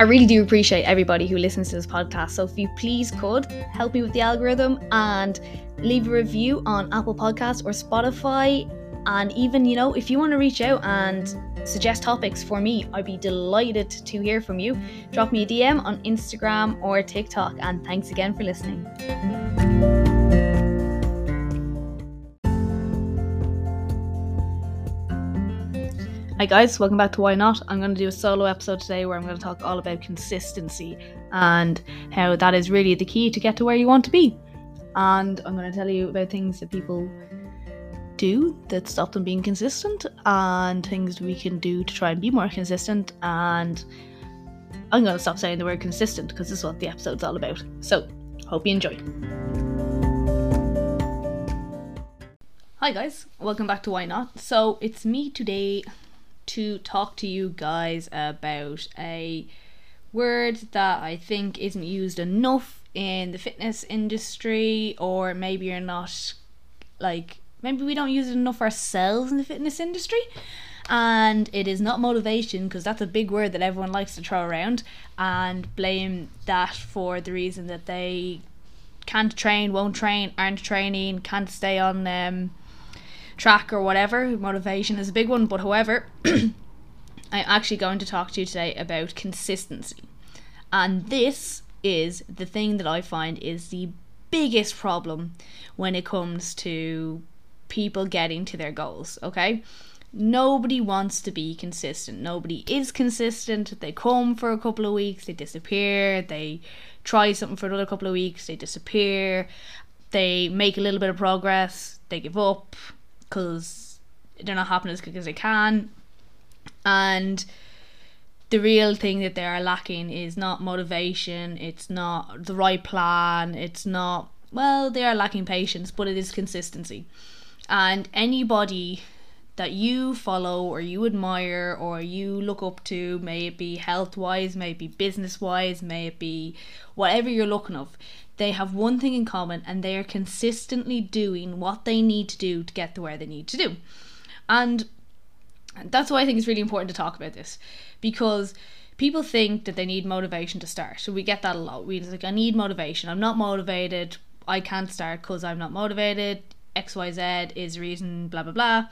I really do appreciate everybody who listens to this podcast. So if you please could help me with the algorithm and leave a review on Apple Podcasts or Spotify. And even, you know, if you want to reach out and suggest topics for me, I'd be delighted to hear from you. Drop me a DM on Instagram or TikTok. And thanks again for listening. Hi guys, welcome back to Why Not. I'm going to do a solo episode today where I'm going to talk all about consistency and how that is really the key to get to where you want to be. And I'm going to tell you about things that people do that stop them being consistent and things we can do to try and be more consistent. And I'm going to stop saying the word consistent because this is what the episode's all about. So, hope you enjoy. Hi guys, welcome back to Why Not. So, it's me today to talk to you guys about a word that I think isn't used enough in the fitness industry, or maybe you're not like maybe we don't use it enough ourselves in the fitness industry. And it is not motivation because that's a big word that everyone likes to throw around and blame that for the reason that they can't train, won't train, aren't training, can't stay on um, track or whatever. Motivation is a big one, but however, I'm actually going to talk to you today about consistency. And this is the thing that I find is the biggest problem when it comes to people getting to their goals, okay? Nobody wants to be consistent. Nobody is consistent. They come for a couple of weeks, they disappear. They try something for another couple of weeks, they disappear. They make a little bit of progress, they give up, because they're not happening as quick as they can. And the real thing that they are lacking is not motivation, it's not the right plan, it's not, well, they are lacking patience, but it is consistency. And anybody that you follow or you admire or you look up to, may it be health wise, may it be business wise, may it be whatever you're looking of, they have one thing in common and they are consistently doing what they need to do to get to where they need to do. And that's why I think it's really important to talk about this because people think that they need motivation to start. So we get that a lot. We like, I need motivation. I'm not motivated. I can't start because I'm not motivated. XYZ is reason, blah, blah, blah.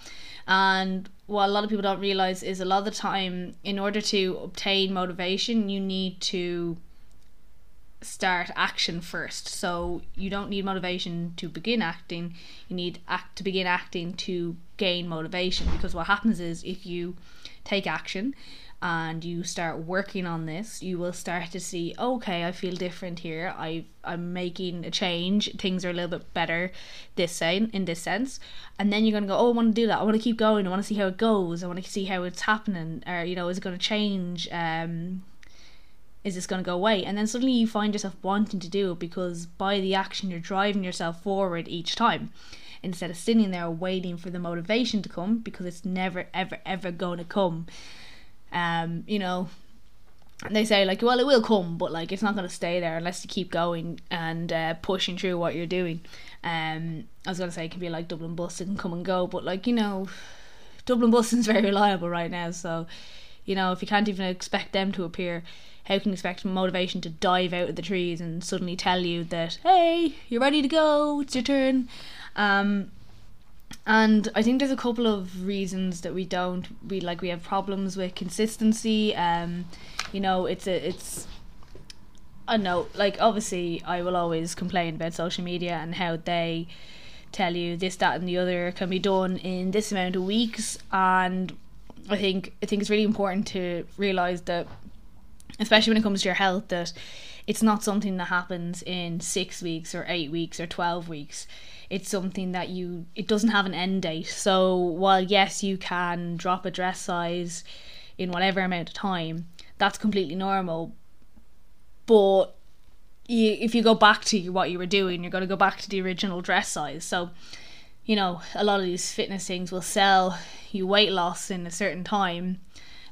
And what a lot of people don't realize is a lot of the time, in order to obtain motivation, you need to start action first. So you don't need motivation to begin acting. You need act to begin acting to gain motivation because what happens is if you take action and you start working on this, you will start to see, okay, I feel different here. I I'm making a change. Things are a little bit better this same in this sense. And then you're gonna go, oh, I want to do that. I want to keep going. I want to see how it goes. I want to see how it's happening. Or you know, is it going to change? Um, is this going to go away? And then suddenly you find yourself wanting to do it because by the action you're driving yourself forward each time instead of sitting there waiting for the motivation to come because it's never ever ever going to come. Um, you know, they say like, well, it will come, but like it's not going to stay there unless you keep going and uh, pushing through what you're doing. Um, I was going to say it can be like Dublin bus, it can come and go, but like you know, Dublin bus is very reliable right now, so you know if you can't even expect them to appear how can you expect motivation to dive out of the trees and suddenly tell you that hey you're ready to go it's your turn um, and I think there's a couple of reasons that we don't we like we have problems with consistency um, you know it's a it's I know like obviously I will always complain about social media and how they tell you this that and the other can be done in this amount of weeks and I think I think it's really important to realize that especially when it comes to your health, that it's not something that happens in six weeks or eight weeks or 12 weeks. It's something that you, it doesn't have an end date. So while, yes, you can drop a dress size in whatever amount of time, that's completely normal. But you, if you go back to what you were doing, you're going to go back to the original dress size. So, you know, a lot of these fitness things will sell you weight loss in a certain time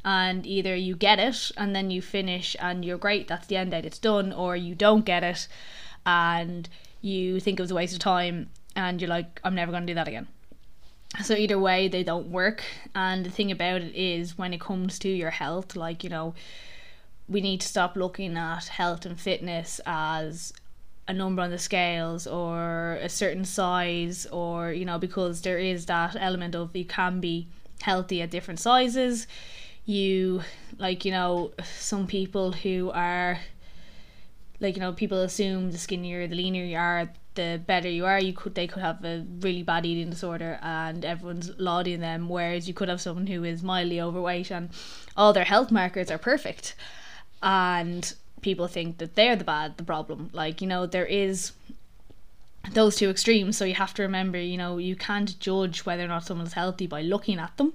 and either you get it and then you finish and you're great, that's the end date, it's done, or you don't get it and you think it was a waste of time and you're like, I'm never going to do that again. So either way, they don't work. And the thing about it is, when it comes to your health, like you know, we need to stop looking at health and fitness as a number on the scales or a certain size or you know because there is that element of you can be healthy at different sizes you like you know some people who are like you know people assume the skinnier the leaner you are the better you are. You could they could have a really bad eating disorder and everyone's lauding them whereas you could have someone who is mildly overweight and all their health markers are perfect. And people think that they're the bad the problem. Like you know there is those two extremes. So you have to remember you know you can't judge whether or not someone's healthy by looking at them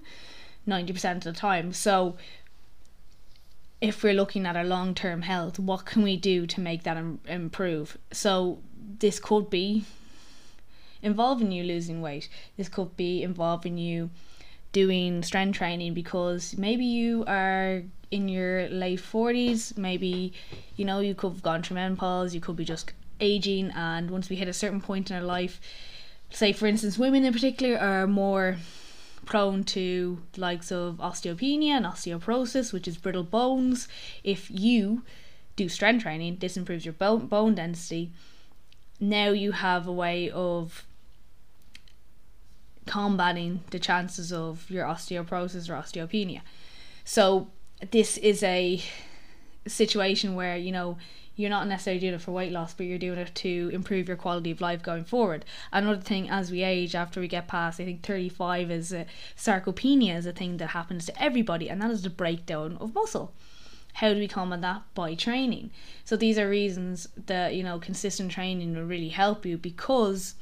90% of the time. So if we're looking at our long term health, what can we do to make that Im- improve? So, this could be involving you losing weight, this could be involving you doing strength training because maybe you are in your late 40s, maybe you know you could have gone through menopause, you could be just aging, and once we hit a certain point in our life, say for instance, women in particular are more prone to the likes of osteopenia and osteoporosis, which is brittle bones. If you do strength training, this improves your bone, bone density. Now you have a way of combating the chances of your osteoporosis or osteopenia. So this is a situation where you know you're not necessarily doing it for weight loss, but you're doing it to improve your quality of life going forward. Another thing, as we age, after we get past, I think 35 is uh, sarcopenia is a thing that happens to everybody, and that is the breakdown of muscle. How do we combat that? By training. So these are reasons that you know consistent training will really help you because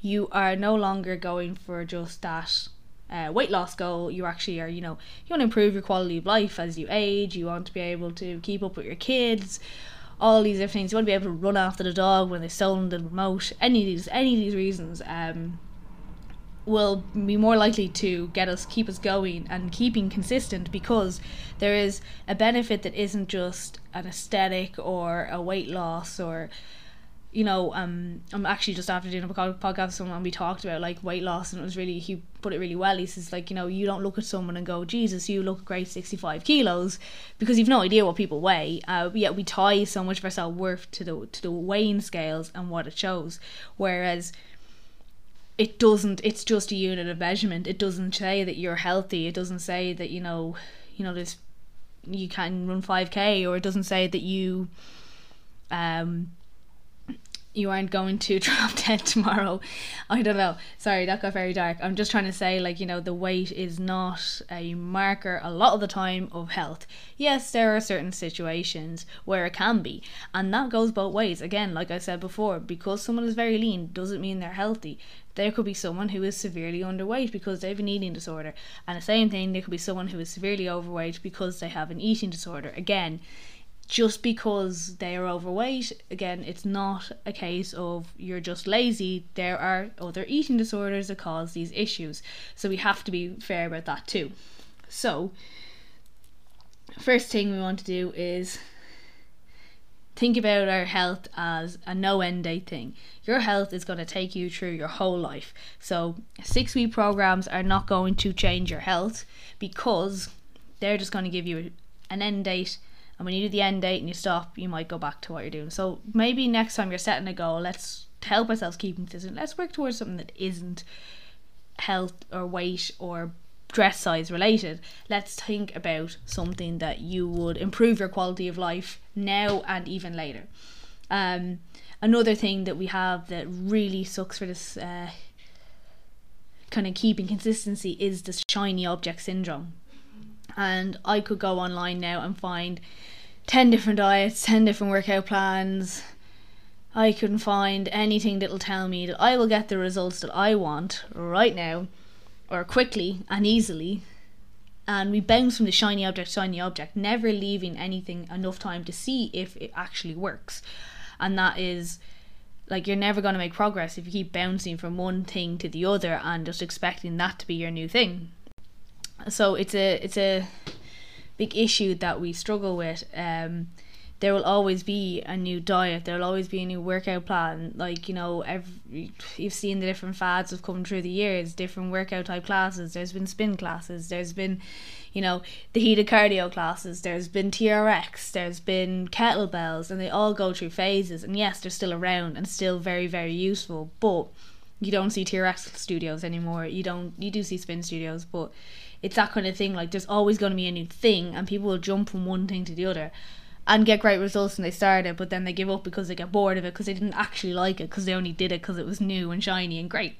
you are no longer going for just that uh, weight loss goal, you actually are, you know, you want to improve your quality of life as you age. You want to be able to keep up with your kids, all these different things. You want to be able to run after the dog when they've stolen the remote. Any of these, any of these reasons, um, will be more likely to get us, keep us going, and keeping consistent because there is a benefit that isn't just an aesthetic or a weight loss or you know, um, I'm actually just after doing a podcast with someone we talked about like weight loss and it was really he put it really well. He says like you know you don't look at someone and go Jesus you look great 65 kilos because you've no idea what people weigh. Uh, yet we tie so much of our self worth to the to the weighing scales and what it shows, whereas it doesn't. It's just a unit of measurement. It doesn't say that you're healthy. It doesn't say that you know you know this you can run 5k or it doesn't say that you um you aren't going to drop dead tomorrow. I don't know. Sorry, that got very dark. I'm just trying to say, like, you know, the weight is not a marker a lot of the time of health. Yes, there are certain situations where it can be, and that goes both ways. Again, like I said before, because someone is very lean doesn't mean they're healthy. There could be someone who is severely underweight because they have an eating disorder, and the same thing, there could be someone who is severely overweight because they have an eating disorder. Again, just because they are overweight, again, it's not a case of you're just lazy. There are other eating disorders that cause these issues. So we have to be fair about that too. So, first thing we want to do is think about our health as a no end date thing. Your health is going to take you through your whole life. So, six week programs are not going to change your health because they're just going to give you an end date and when you do the end date and you stop, you might go back to what you're doing. So maybe next time you're setting a goal, let's help ourselves keep consistent. Let's work towards something that isn't health or weight or dress size related. Let's think about something that you would improve your quality of life now and even later. Um, another thing that we have that really sucks for this uh, kind of keeping consistency is the shiny object syndrome and I could go online now and find 10 different diets, 10 different workout plans. I can find anything that'll tell me that I will get the results that I want right now or quickly and easily. And we bounce from the shiny object, to shiny object, never leaving anything enough time to see if it actually works. And that is like you're never going to make progress if you keep bouncing from one thing to the other and just expecting that to be your new thing so it's a it's a big issue that we struggle with. Um, there will always be a new diet. There will always be a new workout plan. Like you know every, you've seen the different fads have come through the years. Different workout type classes. There's been spin classes. There's been you know the heated cardio classes. There's been TRX there's been kettlebells. And they all go through phases. And yes they're still around and still very very useful. But you don't see TRX studios anymore. You don't you do see spin studios, but it's that kind of thing. Like there's always going to be a new thing, and people will jump from one thing to the other, and get great results when they start it, but then they give up because they get bored of it because they didn't actually like it because they only did it because it was new and shiny and great.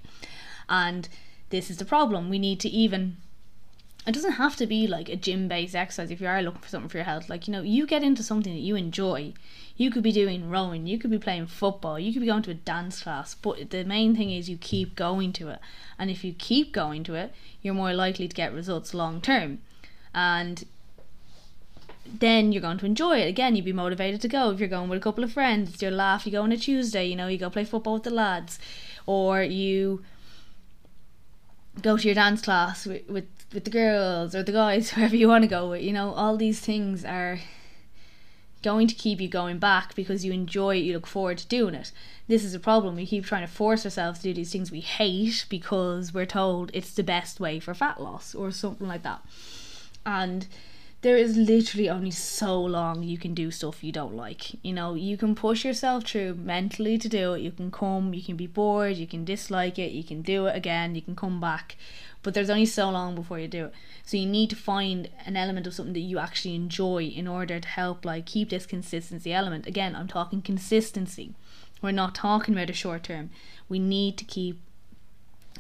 And this is the problem. We need to even it doesn't have to be like a gym based exercise if you are looking for something for your health. Like, you know, you get into something that you enjoy. You could be doing rowing, you could be playing football, you could be going to a dance class, but the main thing is you keep going to it. And if you keep going to it, you're more likely to get results long term. And then you're going to enjoy it. Again, you'd be motivated to go. If you're going with a couple of friends, it's your laugh, you go on a Tuesday, you know, you go play football with the lads. Or you go to your dance class with, with with the girls or the guys, whoever you want to go. You know, all these things are going to keep you going back because you enjoy it, you look forward to doing it. This is a problem. We keep trying to force ourselves to do these things we hate because we're told it's the best way for fat loss or something like that. And there is literally only so long you can do stuff you don't like. You know, you can push yourself through mentally to do it. You can come, you can be bored, you can dislike it, you can do it again, you can come back. But there's only so long before you do it. So you need to find an element of something that you actually enjoy in order to help like keep this consistency element. Again i'm talking consistency. We're not talking about a short term. We need to keep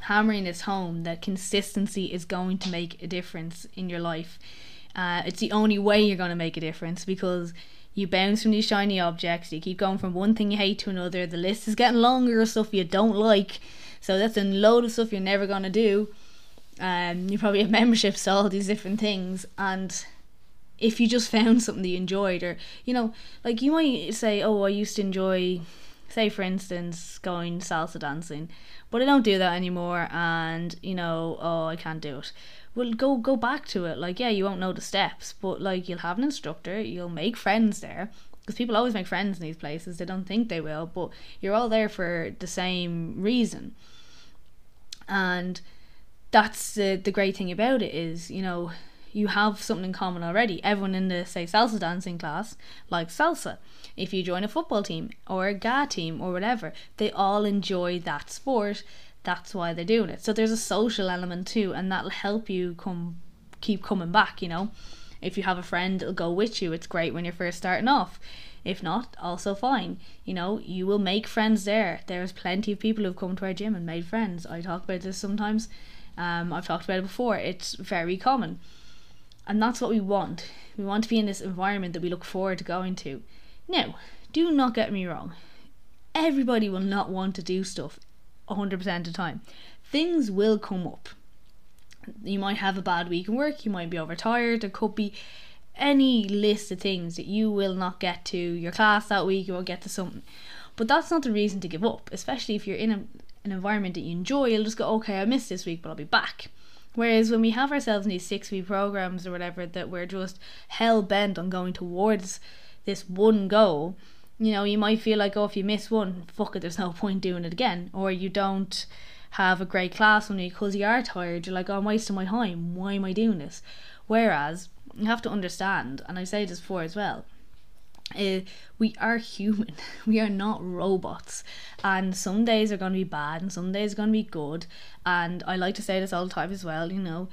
hammering this home that consistency is going to make a difference in your life uh, it's the only way you're going to make a difference because you bounce from these shiny objects you keep going from one thing you hate to another the list is getting longer of stuff you don't like so that's a load of stuff you're never going to do. Um, you probably have memberships to all these different things and if you just found something that you enjoyed or you know like you might say oh i used to enjoy say for instance going salsa dancing but i don't do that anymore and you know oh i can't do it well go go back to it like yeah you won't know the steps but like you'll have an instructor you'll make friends there because people always make friends in these places they don't think they will but you're all there for the same reason and that's the the great thing about it is you know you have something in common already. Everyone in the say salsa dancing class likes salsa. If you join a football team or a GAA team or whatever, they all enjoy that sport. That's why they're doing it. So there's a social element too, and that'll help you come keep coming back. You know, if you have a friend that'll go with you, it's great when you're first starting off. If not, also fine. You know, you will make friends there. There's plenty of people who've come to our gym and made friends. I talk about this sometimes um, I've talked about it before. It's very common. And that's what we want. We want to be in this environment that we look forward to going to. Now, do not get me wrong. Everybody will not want to do stuff 100% of the time. Things will come up. You might have a bad week in work, you might be overtired, there could be any list of things that you will not get to your class that week, you won't get to something. But that's not the reason to give up, especially if you're in a an environment that you enjoy, you'll just go, okay, I missed this week, but I'll be back. Whereas when we have ourselves in these six week programs or whatever, that we're just hell bent on going towards this one goal, you know, you might feel like, oh, if you miss one, fuck it, there's no point doing it again. Or you don't have a great class one because you are tired. You're like, oh, I'm wasting my time. Why am I doing this? Whereas you have to understand, and I say this before as well, uh, we are human. We are not robots. And some days are going to be bad and some days are going to be good. And I like to say this all the time as well, you know,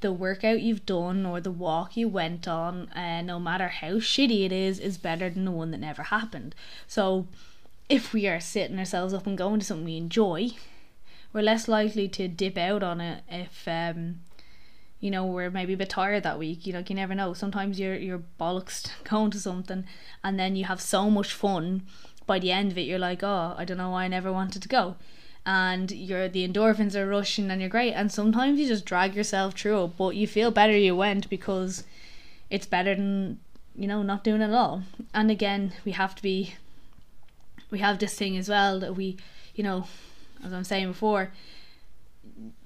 the workout you've done or the walk you went on, uh, no matter how shitty it is, is better than the one that never happened. So if we are setting ourselves up and going to something we enjoy, we're less likely to dip out on it if um, you know, we're maybe a bit tired that week. You know, you never know. Sometimes you're you're bollocks going to something and then you have so much fun by the end of it you're like, Oh, I don't know why I never wanted to go and you're the endorphins are rushing and you're great and sometimes you just drag yourself through it, but you feel better you went because it's better than you know, not doing it at all. And again, we have to be we have this thing as well that we, you know, as I'm saying before,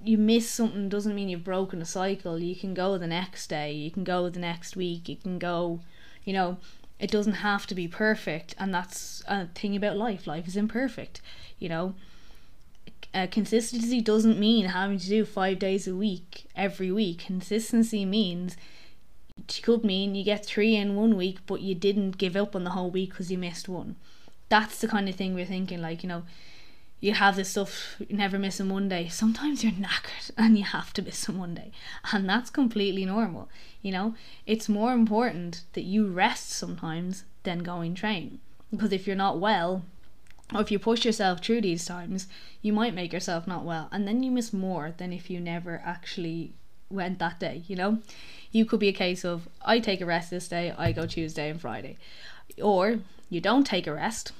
you miss something doesn't mean you've broken a cycle. You can go the next day, you can go the next week, you can go, you know, it doesn't have to be perfect and that's a thing about life life is imperfect you know uh, consistency doesn't mean having to do five days a week every week. Consistency means it could mean you get three in one week but you didn't give up on the whole week because you missed one. That's the kind of thing we're thinking like you know you have this stuff you never miss a monday. Sometimes you're knackered and you have to miss a monday and that's completely normal you know? It's more important that you rest sometimes than going train because if you're not well or if you push yourself through these times you might make yourself not well and then you miss more than if you never actually went that day you know you could be a case of i take a rest this day i go tuesday and friday or you don't take a rest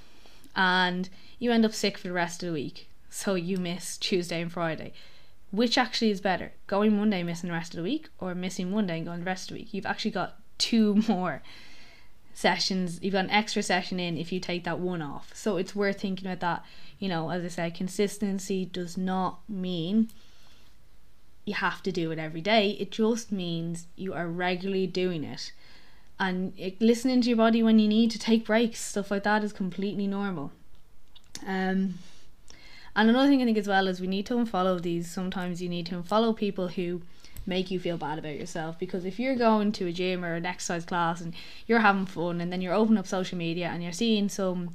and you end up sick for the rest of the week. So you miss Tuesday and Friday. Which actually is better? Going Monday, missing the rest of the week, or missing Monday and going the rest of the week? You've actually got two more sessions. You've got an extra session in if you take that one off. So it's worth thinking about that. You know, as I said, consistency does not mean you have to do it every day. It just means you are regularly doing it. And it, listening to your body when you need to take breaks, stuff like that is completely normal. Um, and another thing I think as well is we need to unfollow these. Sometimes you need to unfollow people who make you feel bad about yourself. Because if you're going to a gym or an exercise class and you're having fun and then you're opening up social media and you're seeing some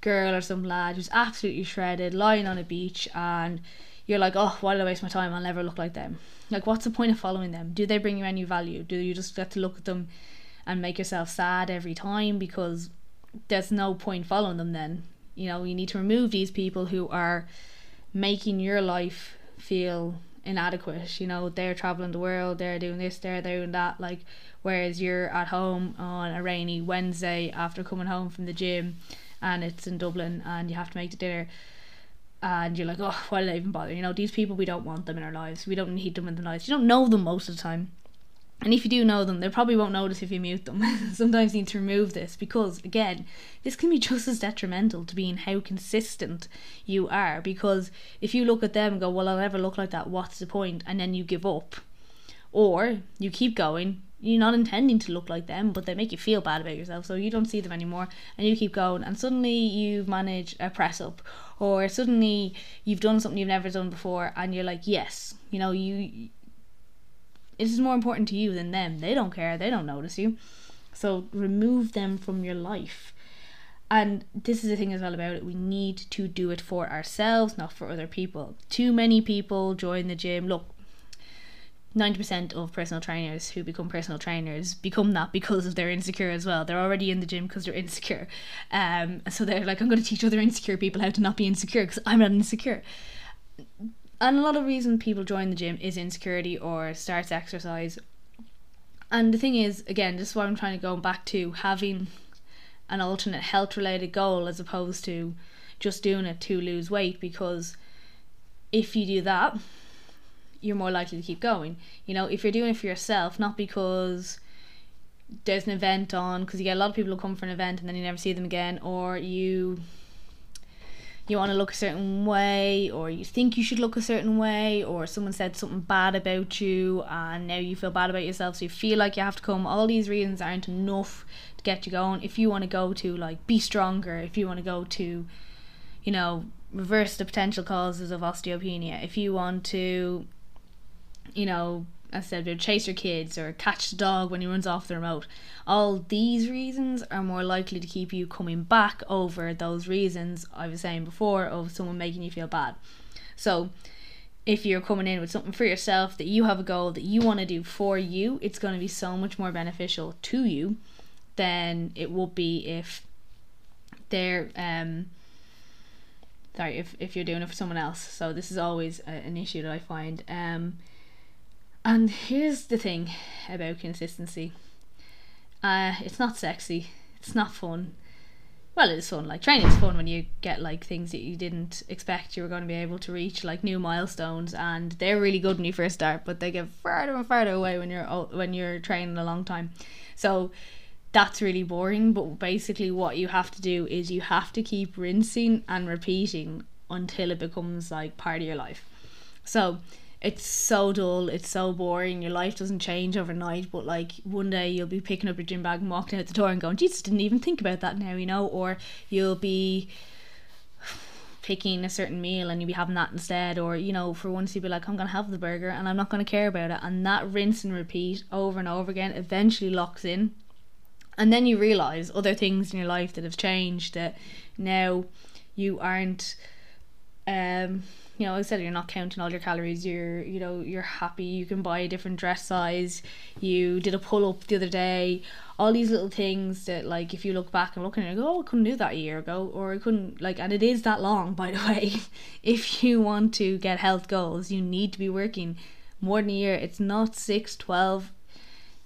girl or some lad who's absolutely shredded lying on a beach and you're like oh why did I waste my time? I'll never look like them. Like what's the point of following them? Do they bring you any value? Do you just get to look at them and make yourself sad every time? Because there's no point following them then. You know you need to remove these people who are making your life feel inadequate you know they're traveling the world they're doing this they're doing that like whereas you're at home on a rainy wednesday after coming home from the gym and it's in dublin and you have to make the dinner and you're like oh why did i even bother? You know these people we don't want them in our lives. We don't need them in the lives you don't know them most of the time and if you do know them, they probably won't notice if you mute them. Sometimes you need to remove this because, again, this can be just as detrimental to being how consistent you are. Because if you look at them and go, Well, I'll never look like that, what's the point? And then you give up. Or you keep going, you're not intending to look like them, but they make you feel bad about yourself, so you don't see them anymore, and you keep going, and suddenly you've managed a press up, or suddenly you've done something you've never done before, and you're like, yes, you know, you it is more important to you than them. They don't care, they don't notice you. So remove them from your life. And this is the thing as well about it. We need to do it for ourselves, not for other people. Too many people join the gym. Look, 90% of personal trainers who become personal trainers become that because of they're insecure as well. They're already in the gym because they're insecure. Um, so they're like, I'm going to teach other insecure people how to not be insecure because I'm not insecure and a lot of reason people join the gym is insecurity or starts exercise. And the thing is, again, this is what I'm trying to go back to having an alternate health related goal as opposed to just doing it to lose weight because if you do that, you're more likely to keep going. You know, if you're doing it for yourself, not because there's an event on, because you get a lot of people who come for an event and then you never see them again, or you you want to look a certain way or you think you should look a certain way or someone said something bad about you and now you feel bad about yourself so you feel like you have to come. All these reasons aren't enough to get you going. If you want to go to like be stronger if you want to go to you know reverse the potential causes of osteopenia if you want to you know I said, chase your kids or catch the dog when he runs off the remote. All these reasons are more likely to keep you coming back over those reasons I was saying before of someone making you feel bad. So, if you're coming in with something for yourself that you have a goal that you want to do for you, it's going to be so much more beneficial to you than it would be if they're um sorry if if you're doing it for someone else. So this is always a, an issue that I find um and here's the thing about consistency uh, it's not sexy, it's not fun. Well, it is fun. Like training is fun when you get like things that you didn't expect you were going to be able to reach, like new milestones, and they're really good when you first start, but they get further and further away when you're when you're training a long time. So that's really boring. But basically, what you have to do is you have to keep rinsing and repeating until it becomes like part of your life. So it's so dull, it's so boring, your life doesn't change overnight, but like one day you'll be picking up your gym bag and walking out the door and going, Jesus, didn't even think about that now, you know, or you'll be picking a certain meal and you'll be having that instead, or you know, for once you'll be like, I'm gonna have the burger and I'm not gonna care about it, and that rinse and repeat over and over again eventually locks in. And then you realize other things in your life that have changed that now you aren't um you know, I said you're not counting all your calories. You're, you know, you're happy. You can buy a different dress size. You did a pull up the other day. All these little things that, like, if you look back and look at it, go, oh, I couldn't do that a year ago, or I couldn't, like, and it is that long, by the way. if you want to get health goals, you need to be working more than a year. It's not six, twelve,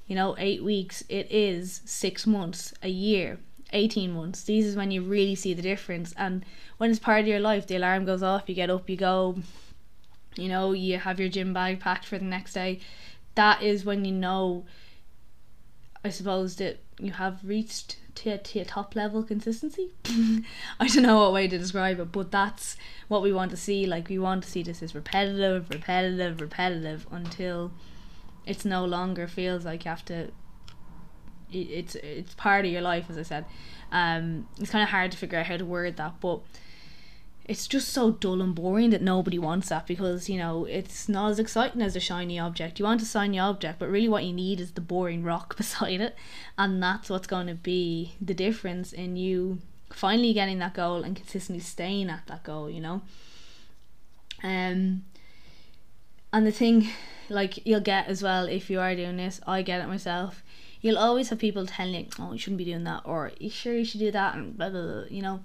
you know, eight weeks. It is six months, a year 18 months. These is when you really see the difference. And when it's part of your life, the alarm goes off, you get up, you go, you know, you have your gym bag packed for the next day. That is when you know, I suppose, that you have reached to, to a top level consistency. I don't know what way to describe it, but that's what we want to see. Like, we want to see this as repetitive, repetitive, repetitive until it's no longer feels like you have to it's it's part of your life as I said. Um it's kind of hard to figure out how to word that but it's just so dull and boring that nobody wants that because you know it's not as exciting as a shiny object. You want a shiny object but really what you need is the boring rock beside it and that's what's going to be the difference in you finally getting that goal and consistently staying at that goal you know? Um and the thing like you'll get as well if you are doing this i get it myself you'll always have people telling you, oh, you shouldn't be doing that, or you sure you should do that, and blah, blah, blah, you know.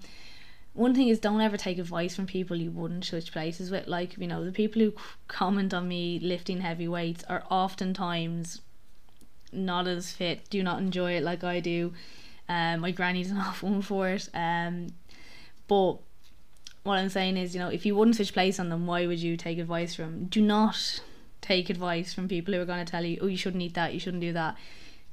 One thing is, don't ever take advice from people you wouldn't switch places with. Like, you know, the people who comment on me lifting heavy weights are oftentimes not as fit, do not enjoy it like I do. Um, my granny's an awful one for it. Um, but what I'm saying is, you know, if you wouldn't switch place on them, why would you take advice from? Do not take advice from people who are going to tell you, oh, you shouldn't eat that, you shouldn't do that.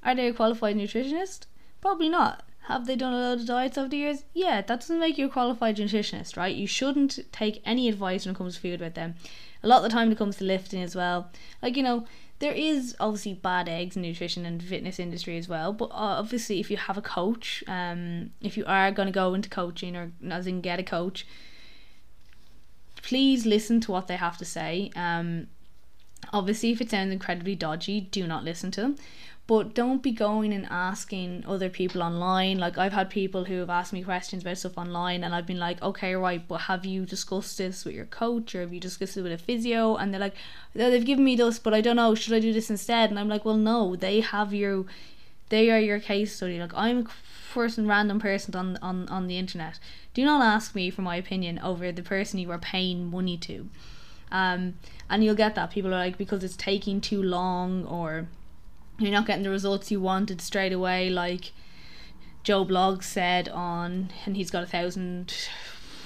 Are they a qualified nutritionist? Probably not. Have they done a lot of diets over the years? Yeah, that doesn't make you a qualified nutritionist, right? You shouldn't take any advice when it comes to food with them. A lot of the time, when it comes to lifting as well, like you know, there is obviously bad eggs in nutrition and fitness industry as well. But obviously, if you have a coach, um, if you are going to go into coaching or as in get a coach, please listen to what they have to say. Um, obviously, if it sounds incredibly dodgy, do not listen to them. But don't be going and asking other people online. Like i've had people who have asked me questions about stuff online and i've been like okay right but have you discussed this with your coach or have you discussed it with a physio? And they're like they've given me this but i don't know. Should i do this instead? And i'm like well no they have your they are your case study. Like i'm a person random person on on on the internet. Do not ask me for my opinion over the person you are paying money to. Um and you'll get that. People are like because it's taking too long or you're not getting the results you wanted straight away like joe bloggs said on and he's got a thousand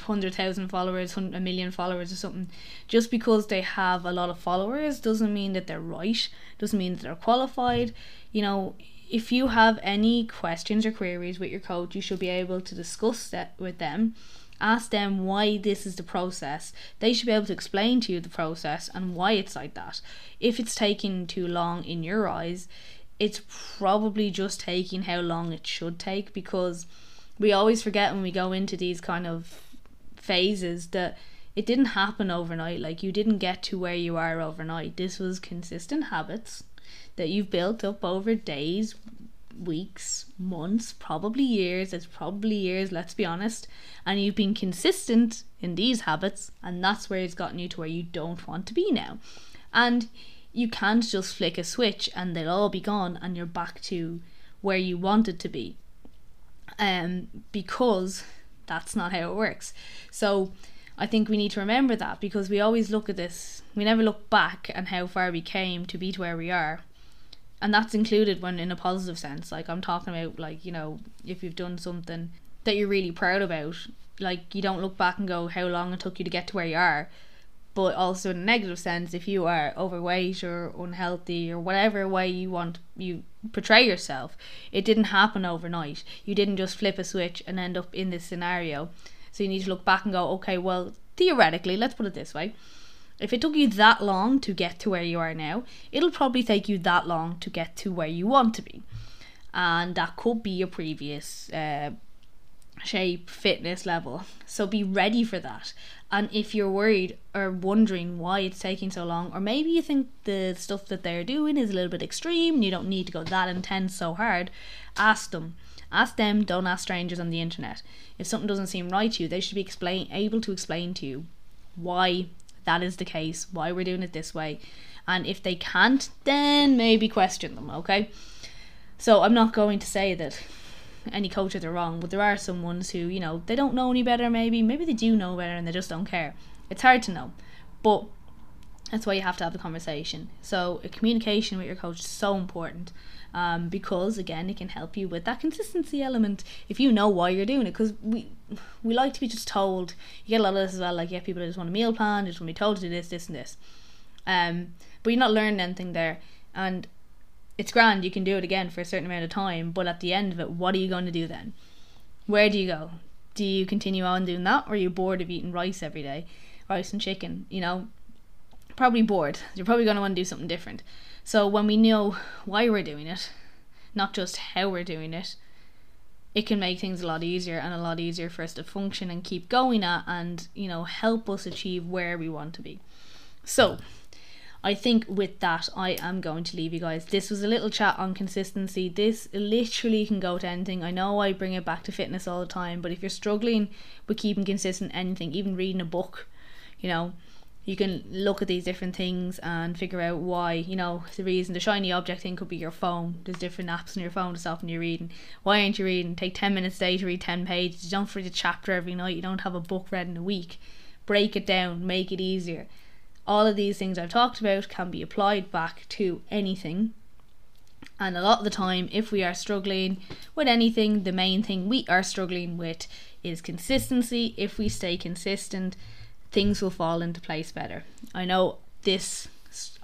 hundred thousand followers a million followers or something. Just because they have a lot of followers doesn't mean that they're right. Doesn't mean that they're qualified. You know if you have any questions or queries with your coach you should be able to discuss that with them ask them why this is the process. They should be able to explain to you the process and why it's like that. If it's taking too long in your eyes, it's probably just taking how long it should take because we always forget when we go into these kind of phases that it didn't happen overnight. Like you didn't get to where you are overnight. This was consistent habits that you've built up over days, weeks, months, probably years. It's probably years, let's be honest. And you've been consistent in these habits, and that's where it's gotten you to where you don't want to be now. And you can't just flick a switch and they'll all be gone and you're back to where you wanted to be. Um, because that's not how it works. So I think we need to remember that because we always look at this, we never look back and how far we came to be to where we are and that's included when in a positive sense like i'm talking about like you know if you've done something that you're really proud about like you don't look back and go how long it took you to get to where you are. But also in a negative sense if you are overweight or unhealthy or whatever way you want you portray yourself it didn't happen overnight. You didn't just flip a switch and end up in this scenario. So you need to look back and go okay well theoretically let's put it this way If it took you that long to get to where you are now, it'll probably take you that long to get to where you want to be. And that could be your previous uh, shape, fitness level. So be ready for that. And if you're worried or wondering why it's taking so long, or maybe you think the stuff that they're doing is a little bit extreme and you don't need to go that intense so hard, ask them. Ask them, don't ask strangers on the internet. If something doesn't seem right to you, they should be explain able to explain to you why that is the case, why we're doing it this way. And if they can't, then maybe question them, okay? So I'm not going to say that any coaches are wrong, but there are some ones who, you know, they don't know any better maybe. Maybe they do know better and they just don't care. It's hard to know. But that's why you have to have the conversation. So communication with your coach is so important. Um, because again, it can help you with that consistency element if you know why you're doing it. Because we we like to be just told. You get a lot of this as well. Like yeah, people just want a meal plan, just want to be told to do this, this, and this. Um, but you're not learning anything there. And it's grand, you can do it again for a certain amount of time, but at the end of it, what are you going to do then? Where do you go? Do you continue on doing that, or are you bored of eating rice every day? Rice and chicken, you know? Probably bored. You're probably going to want to do something different. So when we know why we're doing it, not just how we're doing it, it can make things a lot easier and a lot easier for us to function and keep going at and, you know, help us achieve where we want to be. So, I think with that, I am going to leave you guys. This was a little chat on consistency. This literally can go to anything. I know I bring it back to fitness all the time, but if you're struggling with keeping consistent anything, even reading a book, you know, you can look at these different things and figure out why, you know, the reason the shiny object thing could be your phone. There's different apps on your phone to stop when you're reading. Why aren't you reading? Take 10 minutes a day to read 10 pages. You don't read a chapter every night. You don't have a book read in a week. Break it down, make it easier all of these things I've talked about can be applied back to anything. And a lot of the time, if we are struggling with anything, the main thing we are struggling with is consistency. If we stay consistent, things will fall into place better. I know this,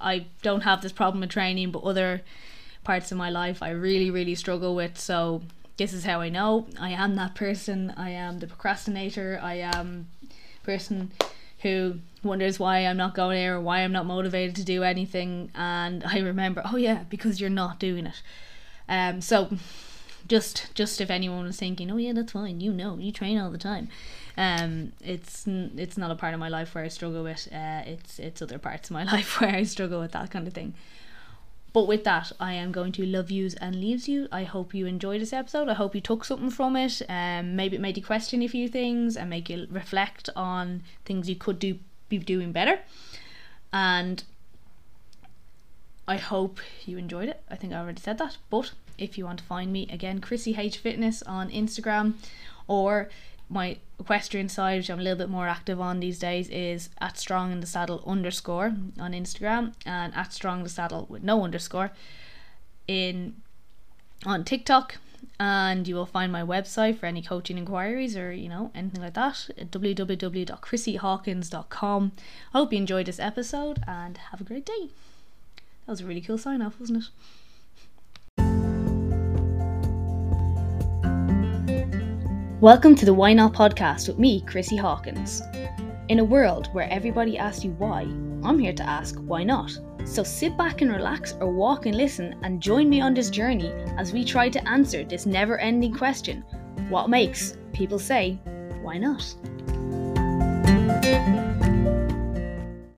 I don't have this problem with training, but other parts of my life I really, really struggle with. So, this is how I know I am that person. I am the procrastinator. I am person who wonders why I'm not going there or why I'm not motivated to do anything. And I remember, oh yeah, because you're not doing it. Um, so just just if anyone was thinking, oh yeah, that's fine, you know, you train all the time. Um, it's it's not a part of my life where I struggle with. Uh, it's it's other parts of my life where I struggle with that kind of thing. But with that, I am going to love yous and leaves you. I hope you enjoyed this episode. I hope you took something from it. Um, maybe it made you question a few things and make you reflect on things you could do be doing better. And I hope you enjoyed it. I think I already said that. But if you want to find me again, Chrissy H Fitness on Instagram or my equestrian side, which I'm a little bit more active on these days, is at strong in the saddle underscore on Instagram and at strong the saddle with no underscore in on TikTok. And you will find my website for any coaching inquiries or you know anything like that at www.chrissyhawkins.com. I hope you enjoyed this episode and have a great day. That was a really cool sign off, wasn't it? Welcome to the Why Not podcast with me, Chrissy Hawkins. In a world where everybody asks you why, I'm here to ask why not. So sit back and relax or walk and listen and join me on this journey as we try to answer this never ending question what makes people say, why not?